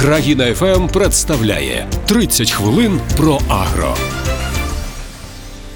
Країна ФМ представляє 30 хвилин про агро.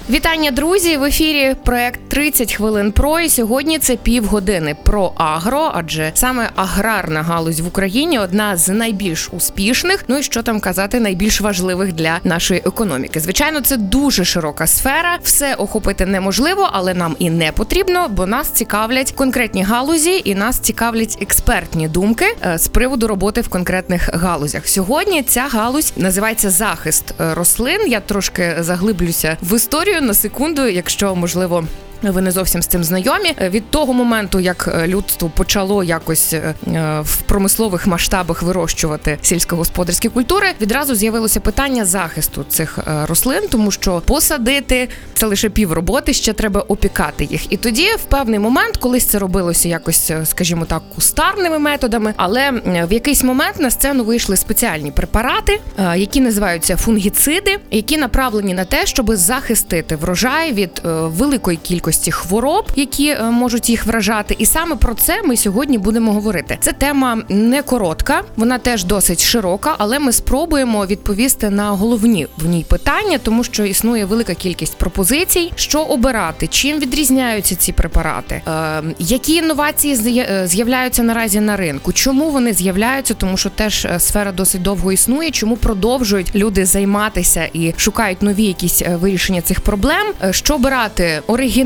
Вітання, друзі! В ефірі проект «30 хвилин про і сьогодні це півгодини про агро, адже саме аграрна галузь в Україні одна з найбільш успішних. Ну і що там казати, найбільш важливих для нашої економіки. Звичайно, це дуже широка сфера. Все охопити неможливо, але нам і не потрібно, бо нас цікавлять конкретні галузі, і нас цікавлять експертні думки е, з приводу роботи в конкретних галузях. Сьогодні ця галузь називається захист рослин. Я трошки заглиблюся в історію на секунду, якщо можливо. Ви не зовсім з цим знайомі Е, від того моменту, як е, людство почало якось е, в промислових масштабах вирощувати сільськогосподарські культури, відразу з'явилося питання захисту цих рослин, тому що посадити це лише пів роботи, ще треба опікати їх. І тоді, в певний момент, колись це робилося якось, скажімо так, кустарними методами, але в якийсь момент на сцену вийшли спеціальні препарати, які називаються фунгіциди, які направлені на те, щоб захистити врожай від великої кількості хвороб, які е, можуть їх вражати. І саме про це ми сьогодні будемо говорити. Це тема не коротка, вона теж досить широка, але ми спробуємо відповісти на головні в ній питання, тому що існує велика кількість пропозицій, що обирати, чим відрізняються ці препарати, е, які інновації е, з'являються наразі на ринку, чому вони з'являються, тому що теж е, сфера досить довго існує. Чому продовжують люди займатися і шукають нові якісь вирішення цих проблем? Що обирати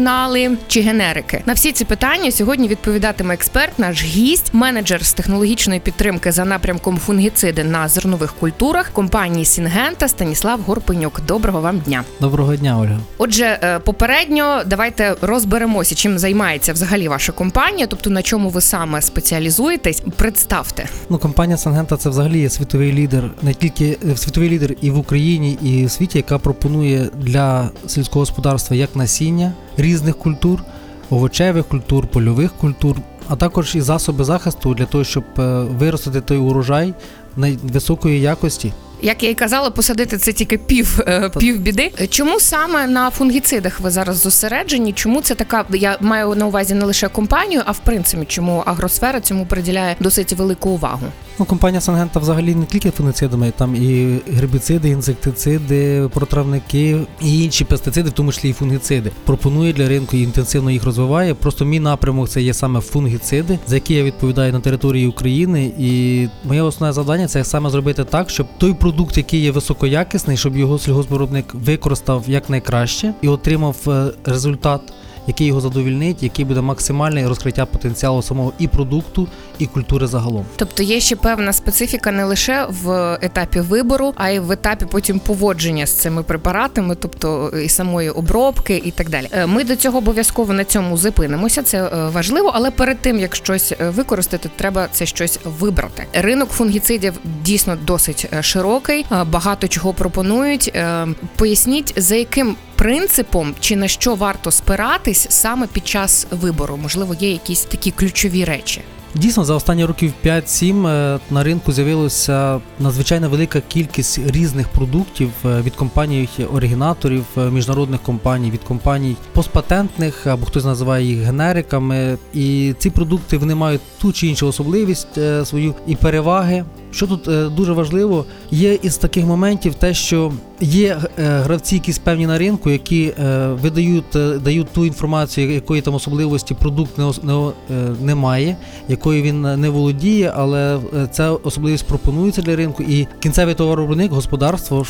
оригінали чи генерики? На всі ці питання сьогодні відповідатиме експерт, наш гість, менеджер з технологічної підтримки за напрямком фунгіциди на зернових культурах компанії Сінгента Станіслав Горпенюк. Доброго вам дня. Доброго дня, Ольга. Отже, е, попередньо давайте розберемося, чим займається взагалі ваша компанія, тобто на чому ви саме спеціалізуєтесь. Представте. Ну, компанія Сангента це взагалі є світовий лідер, не тільки е, світовий лідер і в Україні, і в світі, яка пропонує для сільського господарства як насіння різних культур, овочевих культур, польових культур, а також і засоби захисту для того, щоб е, виростити той урожай найвисокої якості. Як я і казала, посадити це тільки пів, е, пів біди. Чому саме на фунгіцидах ви зараз зосереджені? Чому це така? Я маю на увазі не лише компанію, а в принципі, чому агросфера цьому приділяє досить велику увагу? Ну, компанія Сангента взагалі не тільки фунгіцидами, там і гербіциди, інсектициди, протравники і інші пестициди, в тому числі і фунгіциди. Пропонує для ринку і інтенсивно їх розвиває. Просто мій напрямок це є саме фунгіциди, за які я відповідаю на території України. І моє основне завдання це саме зробити так, щоб той продукт, який є високоякісний, щоб його сільгоспвиробник використав якнайкраще і отримав е, результат. Який його задовільнить, який буде максимальне розкриття потенціалу самого і продукту, і культури загалом. Тобто є ще певна специфіка не лише в етапі вибору, а й в етапі потім поводження з цими препаратами, тобто і самої обробки, і так далі. Е, Ми до цього обов'язково на цьому зупинимося. Це е, важливо, але перед тим як щось е, використати, треба це щось вибрати. Ринок фунгіцидів дійсно досить е, широкий, е, багато чого пропонують. Е, Поясніть, за яким принципом чи на що варто спиратись саме під час вибору? Можливо, є якісь такі ключові речі. Дійсно, за останні років 5-7 е, на ринку з'явилася надзвичайно велика кількість різних продуктів е, від компаній оригінаторів, е, міжнародних компаній, від компаній постпатентних, або хтось називає їх генериками. І ці продукти вони мають ту чи іншу особливість свою і переваги. Що тут е, дуже важливо, є із таких моментів те, що є е, гравці, якісь певні на ринку, які е, видають дають ту інформацію, якої там особливості продукт не, не, о- е, не має, якою він не володіє, але ця особливість пропонується для ринку, і кінцевий товаровиробник, господарство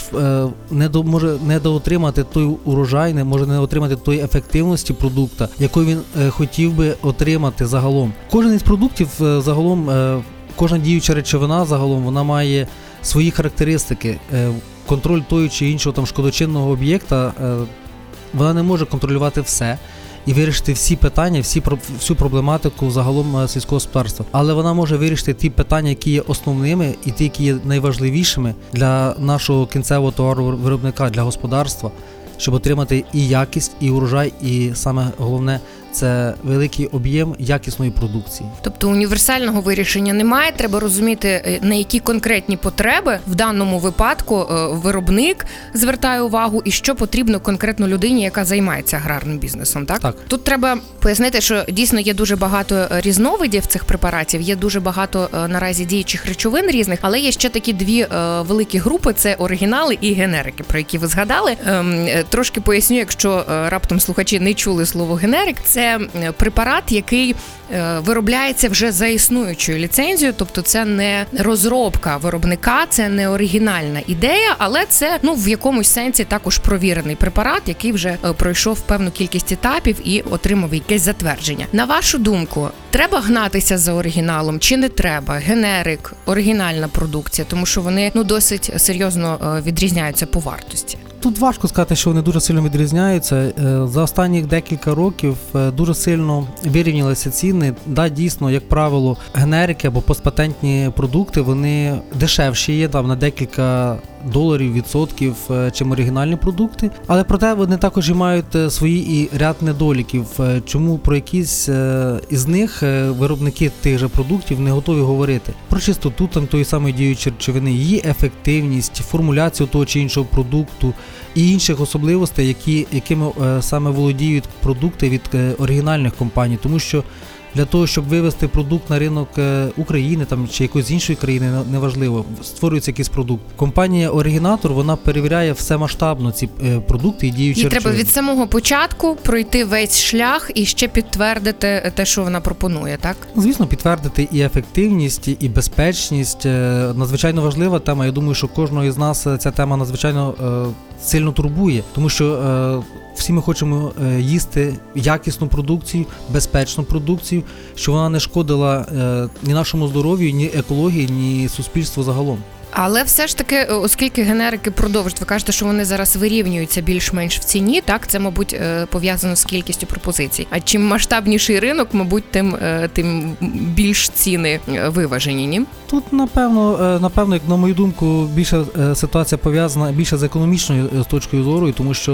не до може не доотримати той урожай, не може не отримати тої ефективності продукта, якої він хотів би отримати загалом. Кожен із продуктів загалом. Кожна діюча речовина загалом вона має свої характеристики. Е, Контроль того чи іншого там шкодочинного об'єкта е, вона не може контролювати все і вирішити всі питання, всі всю проблематику загалом е, сільського господарства. Але вона може вирішити ті питання, які є основними, і ті, які є найважливішими для нашого кінцевого товаровиробника, для господарства, щоб отримати і якість, і урожай, і саме головне це великий об'єм якісної продукції. Тобто універсального вирішення немає. Треба розуміти, е, на які конкретні потреби в даному випадку е, виробник звертає увагу, і що потрібно конкретно людині, яка займається аграрним бізнесом. Так, Так. тут треба пояснити, що дійсно є дуже багато е, різновидів цих препаратів, є дуже багато наразі діючих речовин різних, але є ще такі дві великі групи: це оригінали і генерики, про які ви згадали. Ем, Трошки поясню, якщо раптом слухачі не чули слово генерик, це е, препарат, який е, виробляється вже за існуючою ліцензією, тобто це не розробка виробника, це не оригінальна ідея, але це ну в якомусь сенсі також провірений препарат, який вже е, пройшов певну кількість етапів і отримав якесь затвердження. На вашу думку, треба гнатися за оригіналом чи не треба? Генерик, оригінальна продукція, тому що вони ну досить серйозно е, відрізняються по вартості. Тут важко сказати, що вони дуже сильно відрізняються. Е, За останні декілька років е, дуже сильно вирівнялися ціни. Да, дійсно, як правило, генерики або постпатентні продукти вони дешевші є там на декілька доларів, відсотків, е, чим оригінальні продукти. Але проте вони також і мають е, свої і ряд недоліків. Е, Чому про якісь із них виробники тих же продуктів не готові говорити про чистоту там тої самої діючої речовини, її ефективність, формуляцію того чи іншого продукту і інших особливостей, які, якими саме володіють продукти від оригінальних компаній, тому що для того, щоб вивести продукт на ринок е, України там чи якоїсь іншої країни, неважливо, створюється якийсь продукт. Компанія Оригінатор вона перевіряє все масштабно ці е, продукти і діючі Їй треба від самого початку пройти весь шлях і ще підтвердити те, що вона пропонує, так? Звісно, підтвердити і ефективність, і безпечність е, надзвичайно важлива тема. Я думаю, що кожного із нас е, ця тема надзвичайно е, сильно турбує, тому що е, всі ми хочемо е, їсти якісну продукцію, безпечну продукцію, щоб вона не шкодила е, ні нашому здоров'ю, ні екології, ні суспільству загалом. Але все ж таки, е, оскільки генерики продовжують, ви кажете, що вони зараз вирівнюються більш-менш в ціні, так це, мабуть, е, пов'язано з кількістю пропозицій. А чим масштабніший ринок, мабуть, тим, е, тим більш ціни виважені, ні? Тут напевно, напевно, як на мою думку, більше е, ситуація пов'язана більше з економічною точкою зору, тому що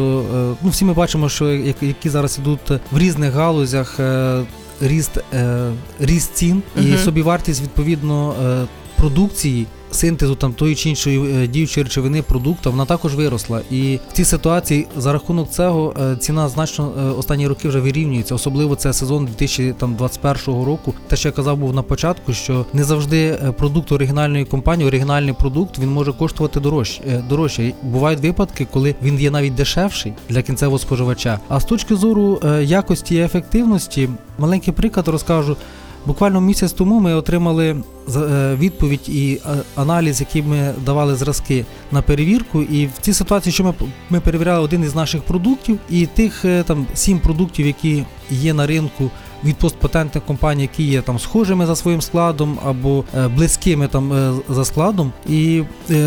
ну всі ми бачимо, що як- які зараз ідуть в різних галузях ріст, ріст цін і собівартість відповідно продукції. Синтезу там тої чи іншої е, діючої речовини продукту, вона також виросла. І в цій ситуації за рахунок цього е, ціна значно е, останні роки вже вирівнюється. Особливо це сезон 2021 року. Те, що я казав був на початку, що не завжди продукт оригінальної компанії, оригінальний продукт, він може коштувати дорожче. дорожче. Бувають випадки, коли він є навіть дешевший для кінцевого споживача. А з точки зору якості і ефективності, маленький приклад розкажу. Буквально місяць тому ми отримали е, відповідь і е, аналіз, який ми давали зразки на перевірку. І в цій ситуації, що ми, ми перевіряли один із наших продуктів, і тих е, там сім продуктів, які є на ринку від постпатентних компаній, які є там схожими за своїм складом або близькими там за складом. І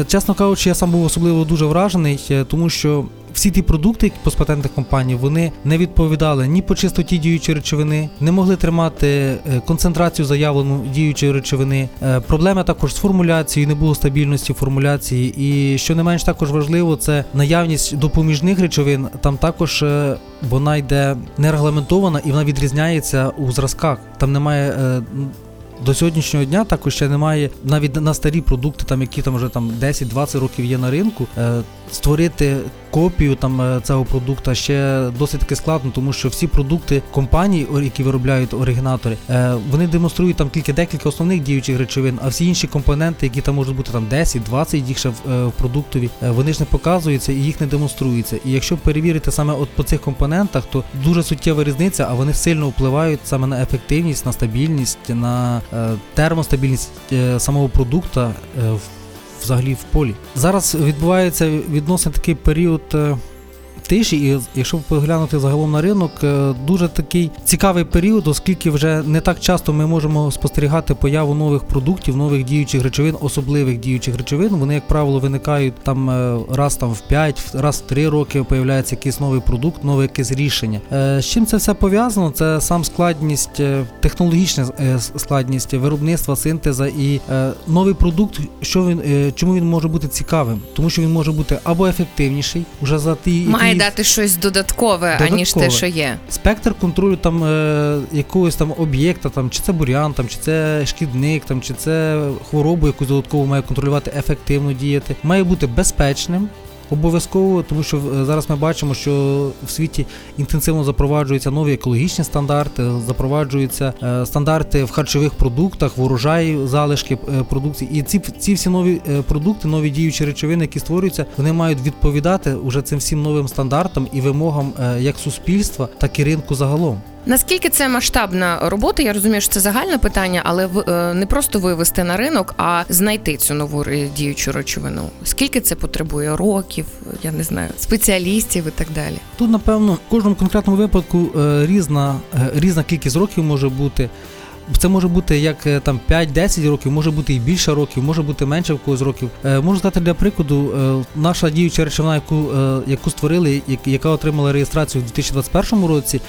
чесно кажучи, я сам був особливо дуже вражений, тому що. Всі ті продукти які постпатентних компаній вони не відповідали ні по чистоті діючої речовини, не могли тримати е, концентрацію заявлену діючої речовини. Е, Проблеми також з формуляцією, не було стабільності формуляції. І що не менш також важливо, це наявність допоміжних речовин. Там також е, вона йде не регламентована і вона відрізняється у зразках. Там немає. до сьогоднішнього дня також ще немає навіть на старі продукти, там які там вже там 10-20 років є на ринку. Створити копію там е, цього продукту ще досить таки складно, тому що всі продукти компаній, які виробляють оригінатори, е, вони демонструють там тільки декілька основних діючих речовин, а всі інші компоненти, які там можуть бути там 10-20 їх ще в, е, продуктові, вони ж не показуються і їх не демонструються. І якщо перевірити саме от по цих компонентах, то дуже суттєва різниця, а вони сильно впливають саме на ефективність, на стабільність, на термостабільність самого продукту в взагалі в полі. Зараз відбувається відносно такий період. Тиші, і якщо поглянути загалом на ринок, е, дуже такий цікавий період, оскільки вже не так часто ми можемо спостерігати появу нових продуктів, нових діючих речовин, особливих діючих речовин. Вони, як правило, виникають там е, раз там в 5, раз в 3 роки появляється якийсь новий продукт, нове якесь рішення. Е, З чим це все пов'язано? Це сам складність, технологічна складність виробництва, синтеза і новий продукт, що він чому він може бути цікавим? Тому що він може бути або ефективніший, вже за ті Має дати щось додаткове, аніж те, що є. спектр контролю там е, якогось там об'єкта, там чи це бурян, там чи це шкідник, там чи це хворобу, яку додатково має контролювати, ефективно діяти, має бути безпечним. Обов'язково, тому що е, зараз ми бачимо, що в світі інтенсивно запроваджуються нові екологічні стандарти, запроваджуються е, стандарти в харчових продуктах, в урожаї залишки е, продукції. І ці, ці всі нові продукти, нові діючі речовини, які створюються, вони мають відповідати уже цим всім новим стандартам і вимогам як суспільства, так і ринку загалом. Наскільки це масштабна робота? Я розумію, що це загальне питання, але в- не просто вивести на ринок, а знайти цю нову діючу речовину. Скільки це потребує років, я не знаю, спеціалістів і так далі. Тут, напевно, в кожному конкретному випадку е, різна, е, різна кількість років може бути. Це може бути як е, там 5-10 років, може бути і більше років, може бути менше в когось років. Е, Можу сказати для прикладу, е, наша діюча речовина, яку, е, яку створили, як- яка отримала реєстрацію в 2021 році.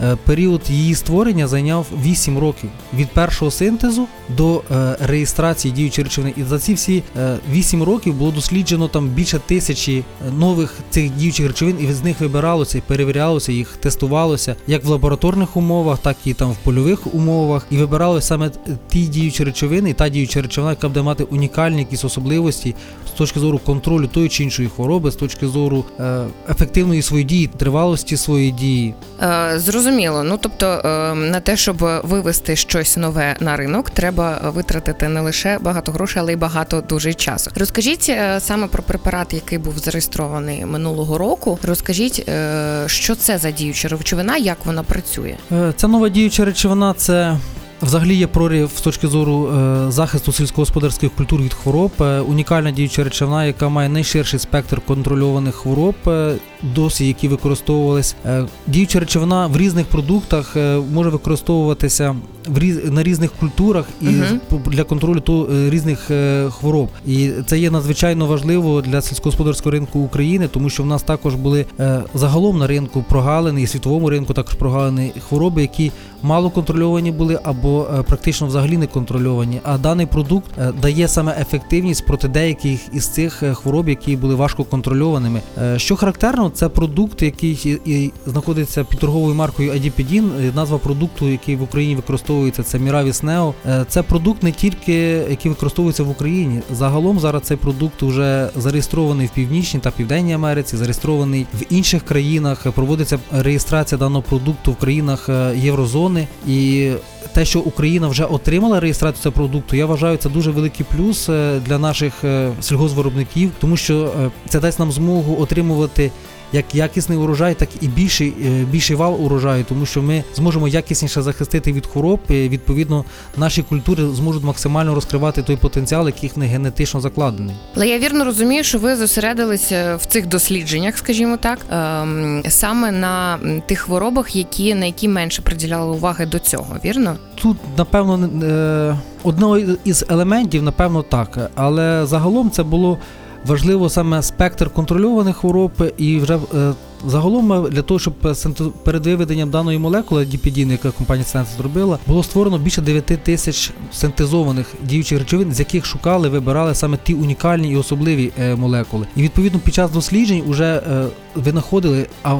Е, Період її створення зайняв 8 років від першого синтезу до е, реєстрації діючої речовини. І за ці всі е, 8 років було досліджено там більше тисячі е, нових цих діючих речовин, і з них вибиралося і перевірялося, їх тестувалося як в лабораторних умовах, так і там в польових умовах. І вибиралися саме ті діючі речовини, і та діюча речовина, яка буде мати унікальні якісь особливості з точки зору контролю тої чи іншої хвороби, з точки зору е, ефективної своєї дії, тривалості своєї дії. Е, Зрозуміло. Ну тобто е, на те, щоб вивести щось нове на ринок, треба витратити не лише багато грошей, але й багато дуже часу. Розкажіть е, саме про препарат, який був зареєстрований минулого року. Розкажіть, е, що це за діюча речовина, як вона працює. Е, Ця нова діюча речовина це. Взагалі є прорив з точки зору е, захисту сільськогосподарських культур від хвороб. Е, унікальна діюча речовина, яка має найширший спектр контрольованих хвороб, е, досі які використовувались. Діюча речовина в різних продуктах може використовуватися в різ, на різних культурах і п- для контролю то, різних хвороб. І це є надзвичайно важливо для сільськогосподарського ринку України, тому що в нас також були загалом на ринку прогалини і світовому ринку також прогалини хвороби, які мало контрольовані були або е, практично взагалі не контрольовані. А даний продукт е, дає саме ефективність проти деяких із цих е, хвороб, які були важко контрольованими. Що характерно, це продукт, який знаходиться під торговою маркою Адіпедін. Е, Назва продукту, який в Україні використовується, це Міравіс Нео. Е, Це продукт не тільки який використовується в Україні. Загалом зараз цей продукт вже зареєстрований в Північній та Південній Америці, зареєстрований в інших країнах. Проводиться реєстрація даного продукту в країнах е, Єврозони. І те, що Україна вже отримала реєстрацію цього продукту, я вважаю, це дуже великий плюс е, для наших сільгозвиробників, тому що е, це дасть нам змогу отримувати. Як якісний урожай, так і більший, е, більший вал урожаю, тому що ми зможемо якісніше захистити від хвороб. І, відповідно, наші культури зможуть максимально розкривати той потенціал, який в них генетично закладений. Але я вірно розумію, що ви зосередилися в цих дослідженнях, скажімо так, ем, саме на тих хворобах, які на які менше приділяли уваги до цього. Вірно? Тут, напевно, не- е, одного із елементів, напевно, так. Але загалом це було важливо саме спектр контрольованих хвороб, і вже е, загалом для того, щоб перед виведенням даної молекули діпідін, яка компанія Сенс зробила, було створено більше 9 тисяч синтезованих діючих речовин, з яких шукали, вибирали саме ті унікальні і особливі е, молекули. І відповідно під час досліджень вже е, винаходили, а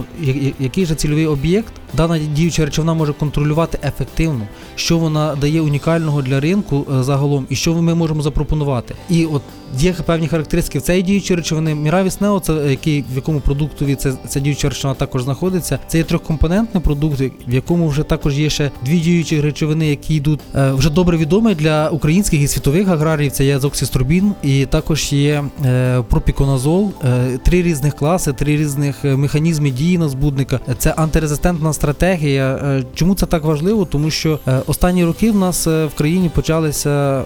який же цільовий об'єкт дана діюча речовина може контролювати ефективно, що вона дає унікального для ринку е, загалом, і що ми можемо запропонувати. І от є певні характеристики в цієї діючої речовини. Міравіс Нео, це який в якому продуктові це ця діюча речовина також знаходиться. Це є трьохкомпонентний продукт, в якому вже також є ще дві діючі речовини, які йдуть е, вже добре відомі для українських і світових аграріїв. Це є азоксіструбін, і також є е, пропіконазол, е, три різних класи, три різних механізми дії на збудника. Це антирезистентна стратегія. Чому це так важливо? Тому що останні роки в нас в країні почалися.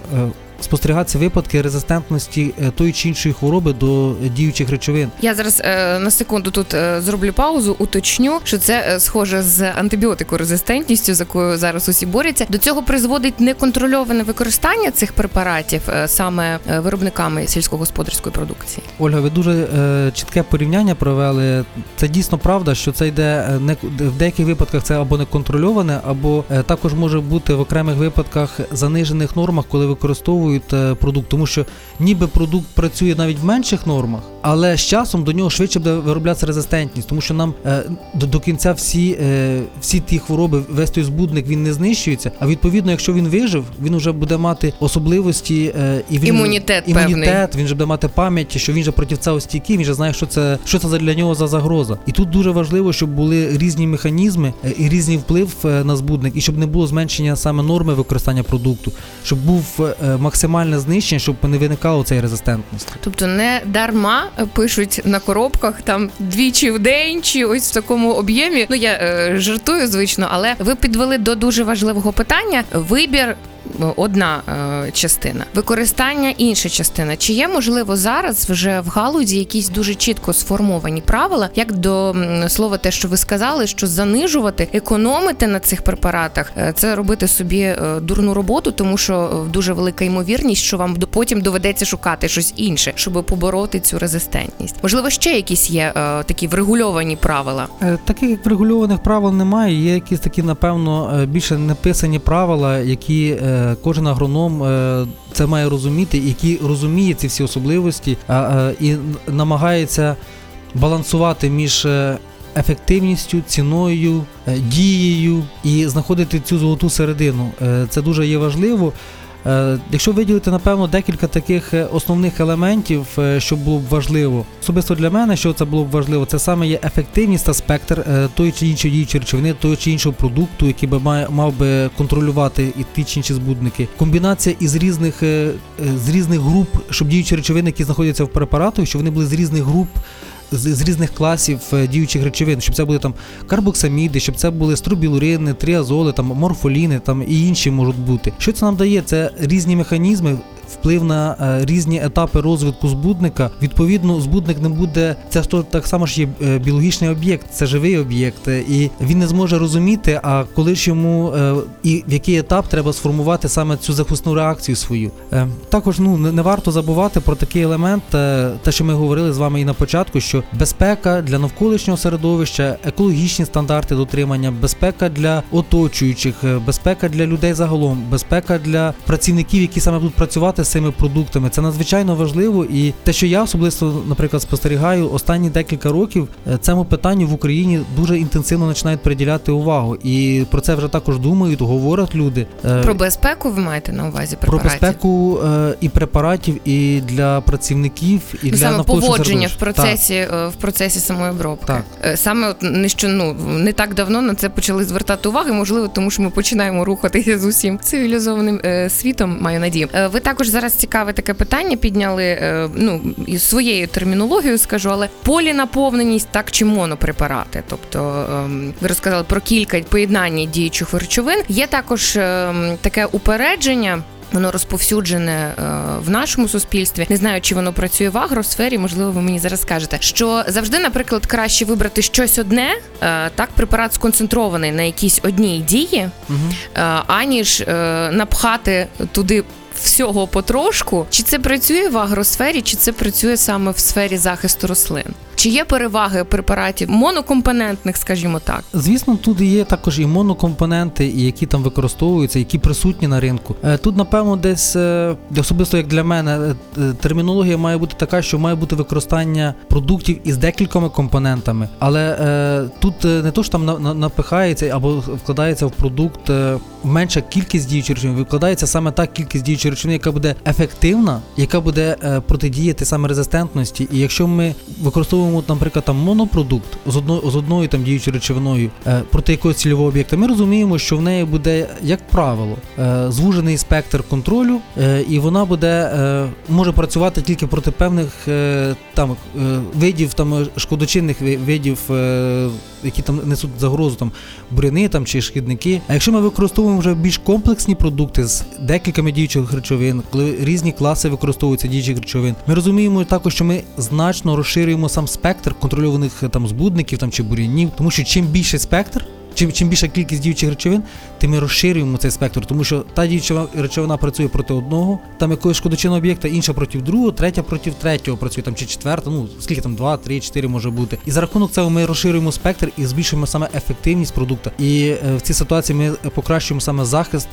Спостерігатися випадки резистентності е, тої чи іншої хвороби до діючих речовин. Я зараз е, на секунду тут е, зроблю паузу, уточню, що це е, схоже з антибіотикорезистентністю, з якою зараз усі борються. До цього призводить неконтрольоване використання цих препаратів е, саме е, виробниками сільськогосподарської продукції. Ольга, ви дуже е, чітке порівняння провели. Це дійсно правда, що це йде е, не в деяких випадках це або неконтрольоване, або е, також може бути в окремих випадках занижених нормах, коли використовують використовують е, продукт, тому що ніби продукт працює навіть в менших нормах, але з часом до нього швидше буде вироблятися резистентність, тому що нам е, до, до кінця всі, е, всі ті хвороби, весь той збудник він не знищується. А відповідно, якщо він вижив, він вже буде мати особливості е, і він Імунітет імунітет, він же буде мати пам'ять, що він же проти цього стійкий, він же знає, що це що це для нього за загроза. І тут дуже важливо, щоб були різні механізми е, і різний вплив е, на збудник, і щоб не було зменшення саме норми використання продукту, щоб був е, максимальне знищення, щоб не виникало цієї резистентності. Тобто не дарма пишуть на коробках там двічі в день чи ось в такому об'ємі. Ну я е, жартую, звично, але ви підвели до дуже важливого питання: вибір. Одна е, частина, використання інша частина. Чи є можливо зараз вже в галузі якісь дуже чітко сформовані правила, як до слова, те, що ви сказали, що занижувати, економити на цих препаратах, е, це робити собі е, дурну роботу, тому що дуже велика ймовірність, що вам потім доведеться шукати щось інше, щоб побороти цю резистентність. Можливо, ще якісь є такі врегульовані правила. Таких врегульованих правил немає. Є якісь такі, напевно, більше неписані правила, які кожен агроном е, це має розуміти, який розуміє ці всі особливості е, і намагається балансувати між. е, Ефективністю, ціною, е, дією і знаходити цю золоту середину. Е, Це дуже є важливо. Е, Якщо виділити, напевно, декілька таких е, основних елементів, е, що було б важливо, особисто для мене, що це було б важливо, це саме є ефективність та спектр тої чи іншої діючої речовини, того чи іншого продукту, який би має мав би контролювати і ті чи інші збудники. Комбінація із різних з різних груп, щоб діючі речовини, які знаходяться в препаратах, щоб вони були з різних груп. З, з різних класів е, діючих речовин, щоб це були там карбоксаміди, щоб це були струбілурини, тріазоли, там морфоліни, там і інші можуть бути. Що це нам дає? Це різні механізми. Вплив на е, різні етапи розвитку збудника. Відповідно, збудник не буде. Це ж так само ж є е, біологічний об'єкт, це живий об'єкт, е, і він не зможе розуміти, а коли ж йому і в який етап треба сформувати саме цю захисну реакцію свою. Також ну не, варто забувати про такий елемент, те, що ми говорили з вами і на початку, що безпека для навколишнього середовища, екологічні стандарти дотримання, безпека для оточуючих, безпека для людей загалом, безпека для працівників, які саме будуть працювати з цими продуктами. Це надзвичайно важливо. І те, що я особисто, наприклад, спостерігаю останні декілька років, е, цьому питанню в Україні дуже інтенсивно починають приділяти увагу. І про це вже також думають, говорять люди. Е, Про безпеку ви маєте на увазі про безпеку е, і препаратів, і для працівників, і для саме навколишнього поводження в процесі е, в процесі самої обробки. Так. Саме от не що ну не так давно на це почали звертати увагу, можливо, тому що ми починаємо рухатися з усім цивілізованим світом. Маю надію. Ви також зараз цікаве таке питання підняли. е, ну із своєю термінологією скажу, але полінаповненість так чи монопрепарати. Тобто ем, ви розказали про кілька поєднання діючих речовин. Є також ем, таке упередження. Воно розповсюджене е, в нашому суспільстві. Не знаю, чи воно працює в агросфері. Можливо, ви мені зараз скажете, що завжди, наприклад, краще вибрати щось одне, е, так препарат сконцентрований на якійсь одній дії, е, аніж напхати туди. Всього потрошку, чи це працює в агросфері, чи це працює саме в сфері захисту рослин? Чи є переваги препаратів монокомпонентних, скажімо так? Звісно, тут є також і монокомпоненти, які там використовуються, які присутні на ринку. Е, Тут, напевно, десь е, особисто як для мене, е, термінологія має бути така, що має бути використання продуктів із декількома компонентами. Але тут не то, що там на- на- напихається або вкладається в продукт менша кількість діючих речовин, викладається саме та кількість діючих речовин, яка буде ефективна, яка буде е, протидіяти саме резистентності. І якщо ми використовуємо, наприклад, там монопродукт з одною з одною там діючою речовиною е, проти якогось цільового об'єкта, ми розуміємо, що в неї буде, як правило, е, звужений спектр контролю, і вона буде може працювати тільки проти певних там видів там шкодочинних видів, які там несуть загрозу, там буряни там чи шкідники. А якщо ми використовуємо вже більш комплексні продукти з декількома діючих речовин, коли різні класи використовуються діючих речовин, ми розуміємо також, що ми значно розширюємо сам спектр контрольованих е, там збудників там чи бурянів, тому що чим більший спектр. Чим, чим більша кількість діючих речовин, тим ми розширюємо цей спектр, тому що та діюча речовина працює проти одного, там якогось шкодочинного об'єкта, інша проти другого, третя проти третього працює там чи четверта, ну скільки там два, три, чотири може бути. І за рахунок цього ми розширюємо спектр і збільшуємо саме ефективність продукту. І е, в цій ситуації ми покращуємо саме захист.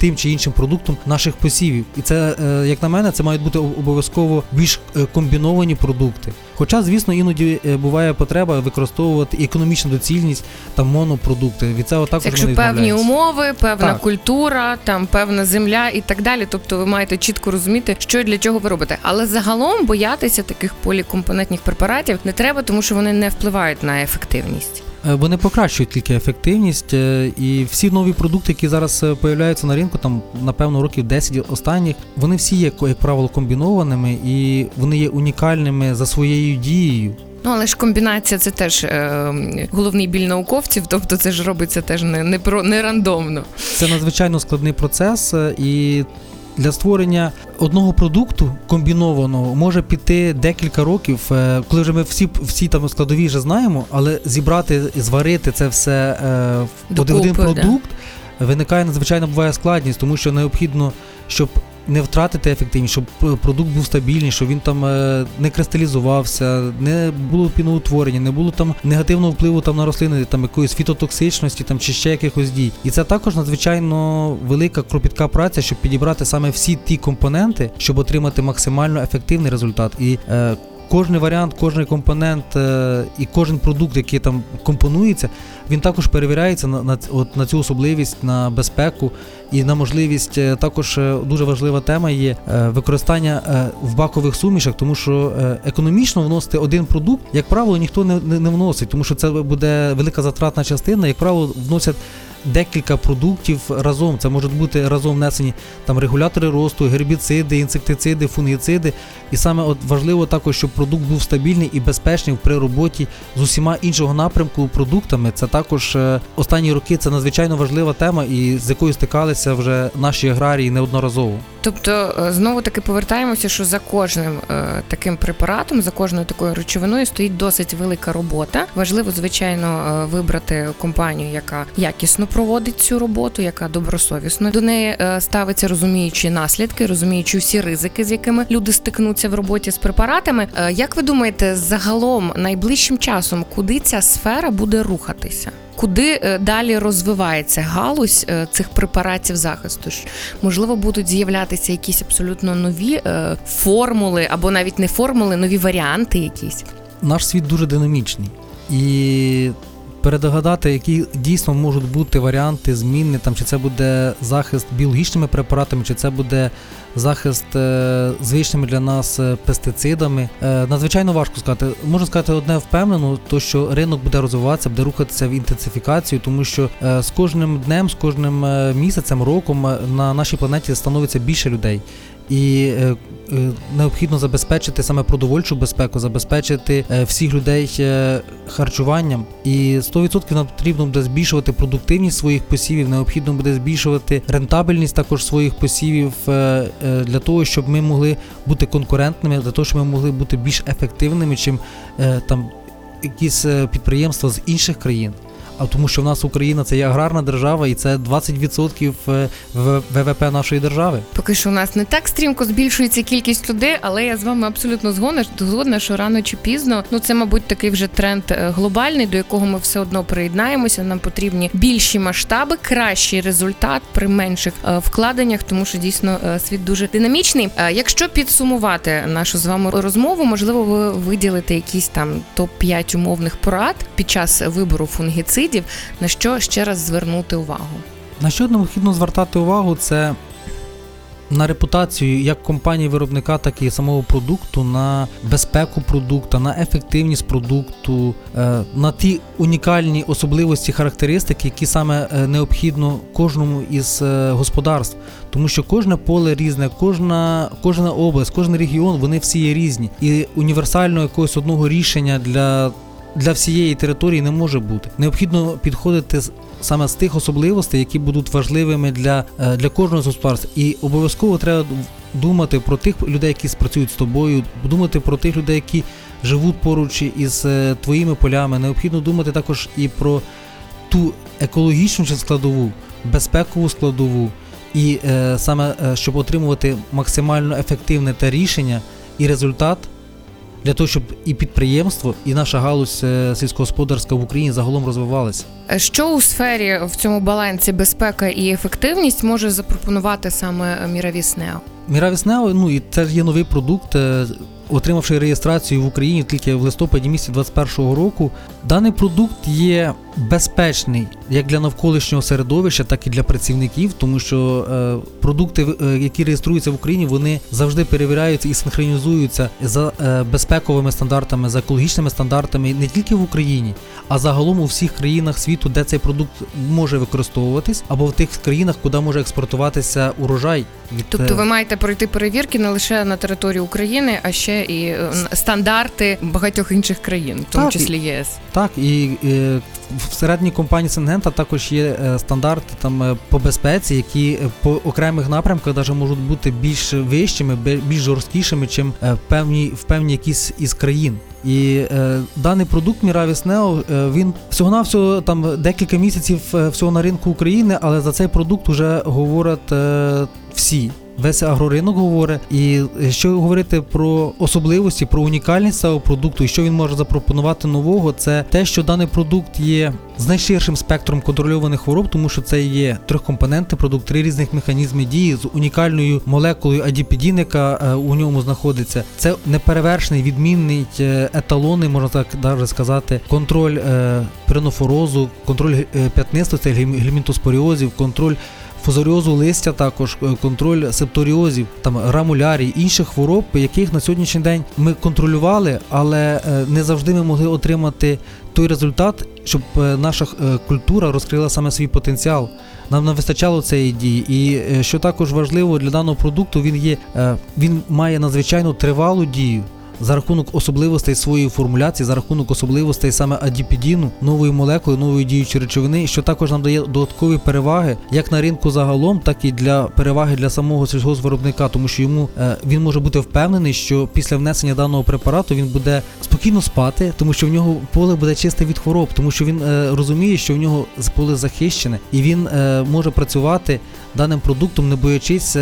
Тим чи іншим продуктом наших посівів. І це, е, як на мене, це мають бути обов'язково більш е, комбіновані продукти. Хоча, звісно, іноді е, буває потреба використовувати економічну доцільність та монопродукти. Від цього також Якщо певні умови, певна Так. культура, там певна земля і так далі. Тобто ви маєте чітко розуміти, що і для чого ви робите. Але загалом боятися таких полікомпонентних препаратів не треба, тому що вони не впливають на ефективність. Е, Вони покращують тільки ефективність, е, і всі нові продукти, які зараз е, появляються на ринку, там напевно років 10 останніх, вони всі є як правило комбінованими і вони є унікальними за своєю дією. Ну але ж комбінація це теж е, головний біль науковців, тобто це ж робиться теж не, не про не рандомно. Це надзвичайно складний процес, і для створення одного продукту комбінованого може піти декілька років, е, коли вже ми всі всі там складові вже знаємо, але зібрати, зварити це все е, в один, один Докупи, да. продукт виникає надзвичайно буває складність, тому що необхідно, щоб не втратити ефективність, щоб продукт був стабільний, щоб він там е, не кристалізувався, не було піноутворення, не було там негативного впливу там на рослини, там якоїсь фітотоксичності там чи ще якихось дій. І це також надзвичайно велика кропітка праця, щоб підібрати саме всі ті компоненти, щоб отримати максимально ефективний результат. І е, Кожний варіант, кожний компонент е, і кожен продукт, який там компонується, він також перевіряється на, на, от, на цю особливість, на безпеку і на можливість. е, Також е, дуже важлива тема є використання в бакових сумішах, тому що економічно вносити один продукт, як правило, ніхто не, не, не вносить, тому що це буде велика затратна частина. Як правило, вносять. Декілька продуктів разом. Це можуть бути разом внесені там регулятори росту, гербіциди, інсектициди, фунгіциди. І саме от важливо також, щоб продукт був стабільний і безпечний при роботі з усіма іншого напрямку продуктами. Це також е, останні роки це надзвичайно важлива тема, і з якою стикалися вже наші аграрії неодноразово. Тобто, е, знову таки повертаємося, що за кожним е, таким препаратом, за кожною такою речовиною стоїть досить велика робота. Важливо, звичайно, вибрати компанію, яка якісно проводить цю роботу, яка добросовісно до неї е, ставиться, розуміючи наслідки, розуміючи всі ризики, з якими люди стикнуться в роботі з препаратами. Е, Як ви думаєте, загалом найближчим часом, куди ця сфера буде рухатися? Куди е, далі розвивається галузь цих препаратів захисту? Можливо, будуть з'являтися якісь абсолютно нові формули, або навіть не формули, нові варіанти якісь. Наш світ дуже динамічний. І передогадати, які дійсно можуть бути варіанти зміни, там, чи це буде захист біологічними препаратами, чи це буде захист е, звичними для нас е, пестицидами. Е, надзвичайно важко сказати. Можна сказати одне впевнено, то що ринок буде розвиватися, буде рухатися в інтенсифікацію, тому що з кожним днем, з кожним місяцем, роком на нашій планеті становиться більше людей. І е, е, необхідно забезпечити саме продовольчу безпеку, забезпечити е, всіх людей харчуванням. І 100% нам потрібно буде збільшувати продуктивність своїх посівів, необхідно буде збільшувати рентабельність також своїх посівів для того, щоб ми могли бути конкурентними, для того, щоб ми могли бути більш ефективними, чим там якісь підприємства з інших країн. А тому, що в нас Україна це є аграрна держава, і це 20% е, ВВП нашої держави. Поки що у нас не так стрімко збільшується кількість людей, але я з вами абсолютно згодна, згодна, що рано чи пізно ну це, мабуть, такий вже тренд е, глобальний, до якого ми все одно приєднаємося. Нам потрібні більші масштаби, кращий результат при менших е, вкладеннях, тому що дійсно світ дуже динамічний. Якщо підсумувати нашу з вами розмову, можливо, ви виділите якісь там топ 5 умовних порад під час вибору фунгіцидів, на що ще раз звернути увагу. На що необхідно звертати увагу, це на репутацію як компанії виробника, так і самого продукту, на безпеку продукту, на ефективність продукту, е, на ті унікальні особливості, характеристики, які саме е, необхідно кожному із е, господарств. Тому що кожне поле різне, кожна, кожна область, кожен регіон, вони всі є різні. І універсального якогось одного рішення для для всієї території не може бути. Необхідно підходити саме з тих особливостей, які будуть важливими для, е, для кожного з. І обов'язково треба думати про тих людей, які спрацюють з тобою, думати про тих людей, які живуть поруч із е, твоїми полями. Необхідно думати також і про ту екологічну складову, безпекову складову. І е, саме е, щоб отримувати максимально ефективне те рішення і результат, для того, щоб і підприємство, і наша галузь е, сільськогосподарська в Україні загалом розвивалася. Е, Що у сфері в цьому балансі безпека і ефективність може запропонувати саме Міравіснео? Міравіснео, ну і це є новий продукт. Отримавши реєстрацію в Україні тільки в листопаді місяці 2021 року, даний продукт є безпечний як для навколишнього середовища, так і для працівників, тому що е, продукти, е, які реєструються в Україні, вони завжди перевіряються і синхронізуються за е, безпековими стандартами, за екологічними стандартами не тільки в Україні, а загалом у всіх країнах світу, де цей продукт може використовуватись, або в тих країнах, куди може експортуватися урожай. Від, Тобто ви маєте пройти перевірки не лише на території України, а ще і е, стандарти багатьох інших країн, в тому Так, числі ЄС. Так, і е, всередині компанії Сингента також є е, стандарти там е, по безпеці, які по окремих напрямках навіть можуть бути більш вищими, більш жорсткішими, чим е, в певній якісь із країн. І е, даний продукт Miravis Neo, е, він всього навсього там декілька місяців всього на ринку України, але за цей продукт вже говорять е, всі. Весь агроринок говорить, і е, що говорити про особливості, про унікальність цього продукту, і що він може запропонувати нового, це те, що даний продукт є з найширшим спектром контрольованих хвороб, тому що це є трьохкомпонентний продукт, три різних механізми дії з унікальною молекулою адіпідін, яка е, у ньому знаходиться. Це неперевершений, відмінний е, еталонний, можна так навіть сказати, контроль е, контроль е, п'ятнистості, гельм- гельмінтоспоріозів, контроль фузаріозу листя, також е, контроль септоріозів, там грамулярій, інших хвороб, яких на сьогоднішній день ми контролювали, але е, не завжди ми могли отримати той результат, щоб е, наша культура розкрила саме свій потенціал. Нам не вистачало цієї дії. І що також важливо для даного продукту, він є він має надзвичайно тривалу дію. За рахунок особливостей своєї формуляції, за рахунок особливостей саме адіпідіну, нової молекули, нової діючої речовини, що також нам дає додаткові переваги як на ринку загалом, так і для переваги для самого сільгоспвиробника, тому що йому е, він може бути впевнений, що після внесення даного препарату він буде спокійно спати, тому що в нього поле буде чисте від хвороб, тому що він е, розуміє, що в нього поле захищене, і він е, може працювати даним продуктом, не боячись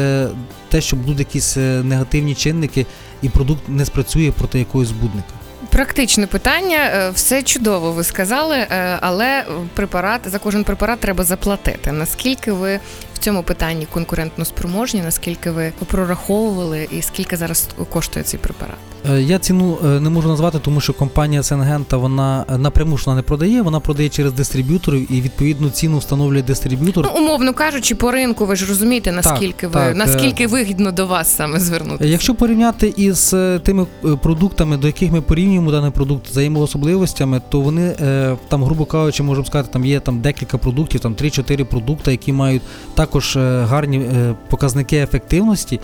те, що будуть якісь негативні чинники, і продукт не спрацює проти якогось збудника. Практичне питання, Е, все чудово, ви сказали, е, але препарат за кожен препарат треба заплатити. Наскільки ви в цьому питанні конкурентно спроможні? Наскільки ви прораховували і скільки зараз коштує цей препарат? Е, Я ціну е, не можу назвати, тому що компанія Сенгента вона е, напряму ж вона не продає, вона продає через дистриб'юторів і відповідну ціну встановлює дистриб'ютор. Ну, умовно кажучи, по ринку ви ж розумієте, наскільки ви так, е. наскільки вигідно до вас саме звернутися. Якщо порівняти із е, тими е, продуктами, до яких ми порівнюємо даний продукт за його особливостями, то вони е, там, грубо кажучи, можемо сказати, там є там декілька продуктів, там 3-4 продукти, які мають також е, гарні е, показники ефективності.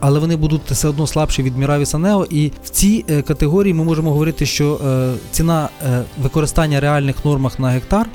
Але вони будуть все одно слабші від Міравіса Нео, і в цій е, категорії ми можемо говорити, що е, ціна е, використання реальних нормах на гектар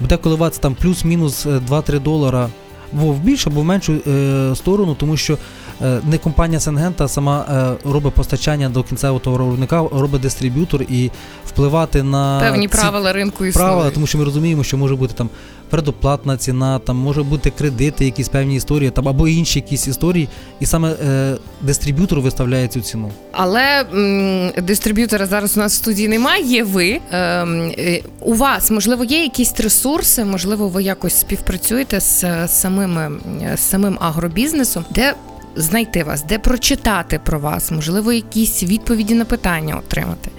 буде коливатися там плюс-мінус е, 2-3 долара або в більшу, або в меншу е, сторону, тому що е, не компанія Сенгента сама е, робить постачання до кінцевого товаровиробника, робить дистриб'ютор і впливати на Певні ці правила ринку існують. правила, тому що ми розуміємо, що може бути там предоплатна ціна, там може бути кредити, якісь певні історії, там або інші якісь історії, і саме е, дистриб'ютор виставляє цю ціну. Але м, дистриб'ютора зараз у нас в студії немає. Є ви. Ем, е, у вас можливо є якісь ресурси, можливо, ви якось співпрацюєте з, е, самим, е, з самим агробізнесом, де знайти вас, де прочитати про вас, можливо, якісь відповіді на питання отримати.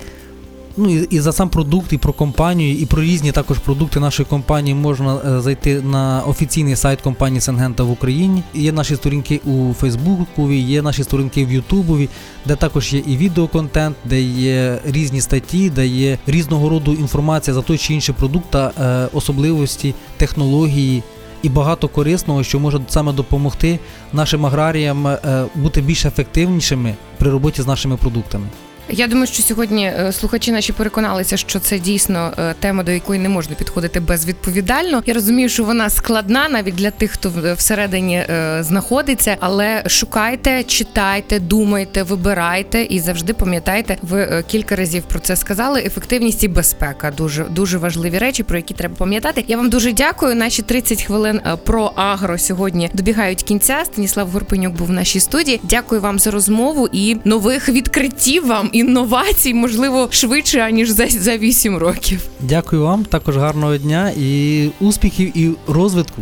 Ну і, і за сам продукт, і про компанію, і про різні також продукти нашої компанії можна е, зайти на офіційний сайт компанії Сенгента в Україні. Є наші сторінки у Фейсбукові, є наші сторінки в Ютубові, де також є і відеоконтент, де є різні статті, де є різного роду інформація за той чи інший продукт та е, особливості, технології. І багато корисного, що може саме допомогти нашим аграріям е, бути більш ефективнішими при роботі з нашими продуктами. Я думаю, що сьогодні е, слухачі наші переконалися, що це дійсно е, тема, до якої не можна підходити безвідповідально. Я розумію, що вона складна навіть для тих, хто в- всередині е, знаходиться, але шукайте, читайте, думайте, вибирайте і завжди пам'ятайте. Ви е, кілька разів про це сказали. Ефективність і безпека дуже дуже важливі речі, про які треба пам'ятати. Я вам дуже дякую. Наші 30 хвилин е, про агро сьогодні добігають кінця. Станіслав Горпенюк був в нашій студії. Дякую вам за розмову і нових відкриттів вам інновацій, можливо, швидше аніж за, за 8 років. Дякую вам, також гарного дня і успіхів і розвитку.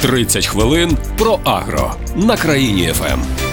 30 хвилин про агро на країні ФМ.